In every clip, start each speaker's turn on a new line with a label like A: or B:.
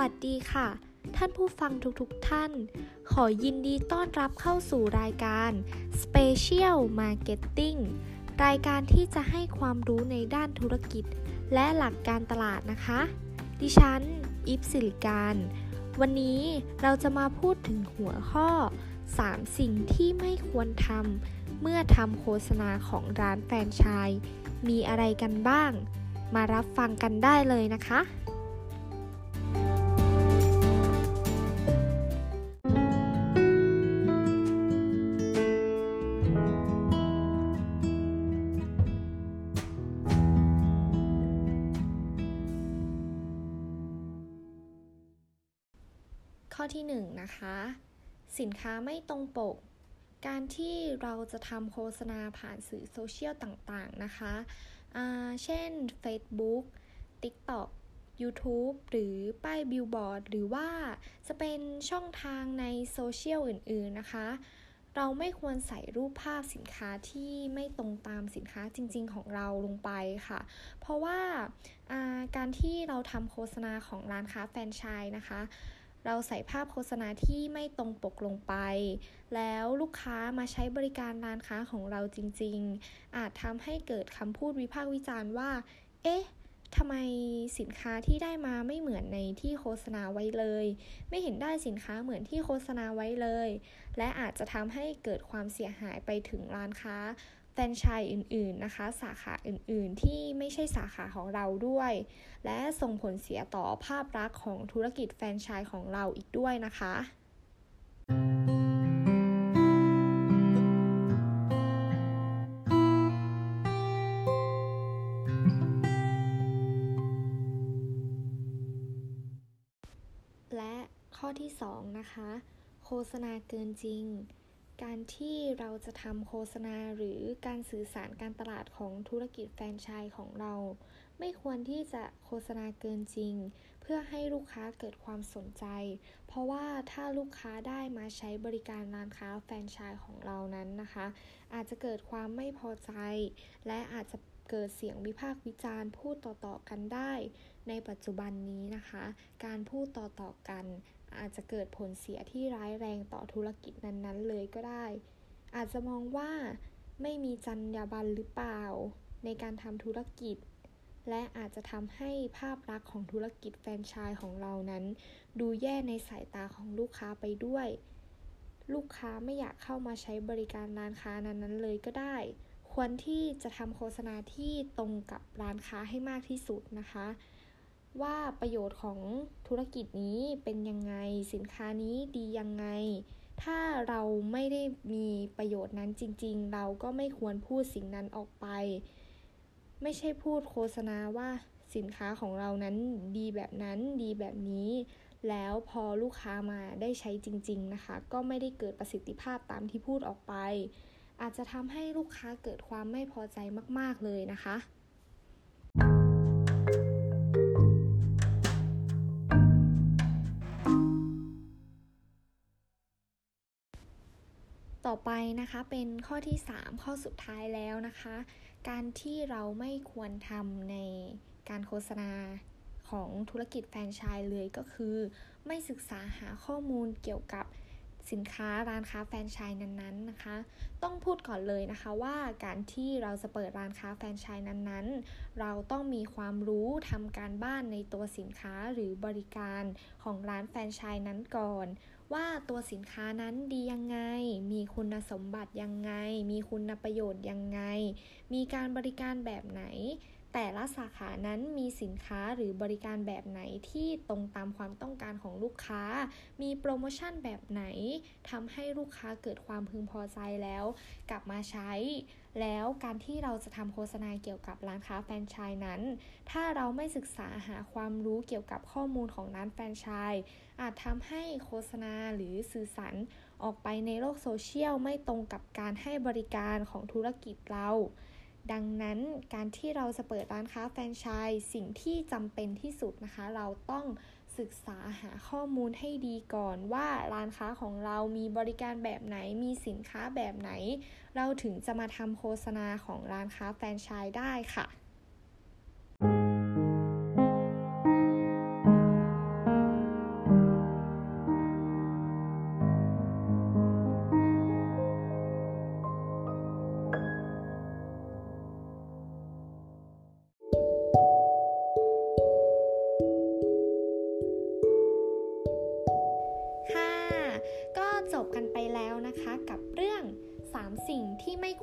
A: วัสดีค่ะ ท่านผู้ฟังทุกๆทท่าน ขอยินดีต้อนรับเข้าสู่รายการ Special Marketing รายการที่จะให้ความรู้ในด้านธุรกิจ และหลักการตลาดนะคะ ดิฉัน อิฟสิริการ วันนี้เราจะมาพูดถึงหัวข้อ 3 สิ่งที่ไม่ควรทำเมื่อทำโฆษณาของร้านแฟรนไชส์มีอะไรกันบ้าง มารับฟังกันได้เลยนะคะ ข้อที่1นนะคะ สินค้าไม่ตรงปก การที่เราจะทำโฆษณาผ่านสื่อโซเชียลต่างๆนะคะเช่น Facebook TikTok YouTube หรือป้ายบิลบอร์ดหรือว่าจะเป็นช่องทางในโซเชียลอื่นๆนะคะ เราไม่ควรใส่รูปภาพสินค้าที่ไม่ตรงตามสินค้าจริงๆของเราลงไปค่ะ เพราะว่าาการที่เราทำโฆษณาของร้านค้าแฟรนไชส์นะคะ เราใส่ภาพโฆษณาที่ไม่ตรงปกลงไป แล้วลูกค้ามาใช้บริการร้านค้าของเราจริง ๆ อาจทำให้เกิดคำพูดวิพากษ์วิจารณ์ว่า เอ๊ะทำไมสินค้าที่ได้มาไม่เหมือนในที่โฆษณาไว้เลย ไม่เห็นได้สินค้าเหมือนที่โฆษณาไว้เลย และอาจจะทำให้เกิดความเสียหายไปถึงร้านค้า รนไชส์อื่นๆนะคะ สาขาอื่นๆ ที่ไม่ใช่สาขาของเราด้วย และส่งผลเสียต่อภาพลักษณ์ของธุรกิจแฟรนไชส์ของเราอีกด้วยนะคะ และข้อที่ 2 นะคะ โฆษณาเกินจริง การที่เราจะทำโฆษณาหรือการสื่อสารการตลาดของธุรกิจแฟรนไชส์ของเรา ไม่ควรที่จะโฆษณาเกินจริง เพื่อให้ลูกค้าเกิดความสนใจ เพราะว่าถ้าลูกค้าได้มาใช้บริการร้านค้าแฟรนไชส์ของเรานั้นนะคะ อาจจะเกิดความไม่พอใจ และอาจจะเกิดเสียงวิพากษ์วิจารณ์พูดต่อๆกันได้ ในปัจจุบันนี้นะคะ การพูดต่อๆกัน อาจจะเกิดผลเสียที่ร้ายแรงต่อธุรกิจนั้นๆ เลยก็ได้ อาจจะมองว่าไม่มีจรรยาบรรณหรือเปล่า ในการทำธุรกิจ และอาจจะทำให้ภาพลักษณ์ของธุรกิจแฟรนไชส์ของเรานั้น ดูแย่ในสายตาของลูกค้าไปด้วย ลูกค้าไม่อยากเข้ามาใช้บริการร้านค้านั้นๆเลยก็ได้ ควรที่จะทำโฆษณาที่ตรงกับร้านค้าให้มากที่สุดนะคะ ว่าประโยชน์ของธุรกิจนี้เป็นยังไงสินค้านี้ดียังไง ถ้าเราไม่ได้มีประโยชน์นั้นจริง ๆ เราก็ไม่ควรพูดสิ่งนั้นออกไป ไม่ใช่พูดโฆษณาว่าสินค้าของเรานั้นดีแบบนั้นดีแบบนี้ แล้วพอลูกค้ามาได้ใช้จริง ๆนะคะ ก็ไม่ได้เกิดประสิทธิภาพตามที่พูดออกไป อาจจะทำให้ลูกค้าเกิดความไม่พอใจมาก ๆเลยนะคะ ต่อไปนะคะเป็นข้อที่ 3 ข้อสุดท้ายแล้วนะคะ การที่เราไม่ควรทำในการโฆษณาของธุรกิจแฟรนไชส์เลยก็คือ ไม่ศึกษาหาข้อมูลเกี่ยวกับสินค้าร้านค้าแฟรนไชส์นั้นๆนะคะ ต้องพูดก่อนเลยนะคะว่าการที่เราจะเปิดร้านค้าแฟรนไชส์นั้นๆ เราต้องมีความรู้ทำการบ้านในตัวสินค้าหรือบริการของร้านแฟรนไชส์นั้นก่อน ว่าตัวสินค้านั้นดียังไง มีคุณสมบัติยังไง มีคุณประโยชน์ยังไง มีการบริการแบบไหน แต่ละสาขานั้นมีสินค้าหรือบริการแบบไหนที่ตรงตามความต้องการของลูกค้า มีโปรโมชั่นแบบไหนทำให้ลูกค้าเกิดความพึงพอใจแล้ว กลับมาใช้ แล้วการที่เราจะทำโฆษณาเกี่ยวกับร้านค้าแฟรนไชส์นั้น ถ้าเราไม่ศึกษาหาความรู้เกี่ยวกับข้อมูลของร้านแฟรนไชส์อาจทำให้โฆษณาหรือสื่อสารออกไปในโลกโซเชียลไม่ตรงกับการให้บริการของธุรกิจเรา ดังนั้นการที่เราจะเปิดร้านค้าแฟรนไชส์สิ่งที่จำเป็นที่สุดนะคะ เราต้องศึกษาหาข้อมูลให้ดีก่อนว่าร้านค้าของเรามีบริการแบบไหนมีสินค้าแบบไหน เราถึงจะมาทำโฆษณาของร้านค้าแฟรนไชส์ได้ค่ะ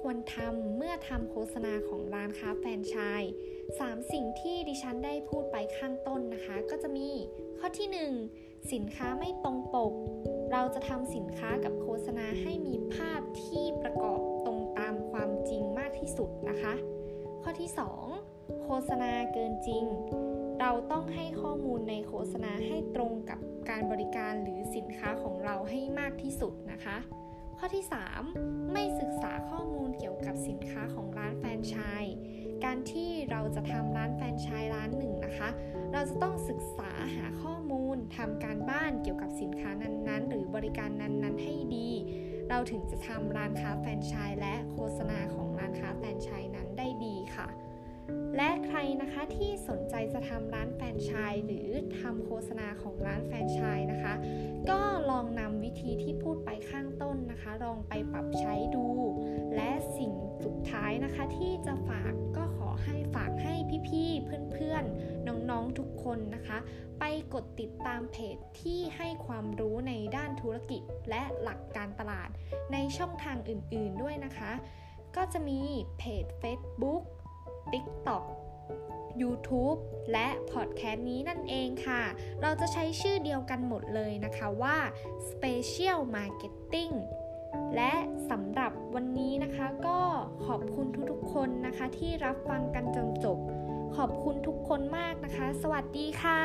A: ควรทำเมื่อทำโฆษณานค้าแฟรนไชส์3สิ่งที่ดิฉันได้พูดไปข้างต้นนะคะ ก็จะมีข้อที่ 1 สินค้าไม่ตรงปก เราจะทำสินค้ากับโฆษณาให้มีภาพที่ประกอบตรงตามความจริงมากที่สุดนะคะ ข้อที่ 2 โฆษณาเกินจริง เราต้องให้ข้อมูลในโฆษณาให้ตรงกับการบริการหรือสินค้าของเราให้มากที่สุดนะคะ ข้อที่ 3 ไม่ศึกษาข้อมูลเกี่ยวกับสินค้าของร้านแฟรนไชส์การที่เราจะทำร้านแฟรนไชส์ร้านหนึ่งนะคะ เราจะต้องศึกษาหาข้อมูลทำการบ้านเกี่ยวกับสินค้านั้นๆ หรือบริการนั้นๆ ให้ดี เราถึงจะทำร้านค้าแฟรนไชส์และโฆษณาของร้านค้าแฟรนไชส์นั้น และใครนะคะที่สนใจจะทำร้านแฟรนไชส์หรือทำโฆษณาของร้านแฟรนไชส์นะคะ ก็ลองนำวิธีที่พูดไปข้างต้นนะคะ ลองไปปรับใช้ดู และสิ่งสุดท้ายนะคะที่จะฝากก็ขอให้ฝากให้พี่ๆ เพื่อนๆ น้องๆ ทุกคนนะคะ ไปกดติดตามเพจที่ให้ความรู้ในด้านธุรกิจและหลักการตลาดในช่องทางอื่นๆด้วยนะคะ ก็จะมีเพจ Facebook TikTok YouTube และพอดแคสต์นี้นั่นเองค่ะ เราจะใช้ชื่อเดียวกันหมดเลยนะคะว่า Special Marketing และสำหรับวันนี้นะคะก็ขอบคุณทุกๆคนนะคะที่รับฟังกันจนจบ ขอบคุณทุกคนมากนะคะ สวัสดีค่ะ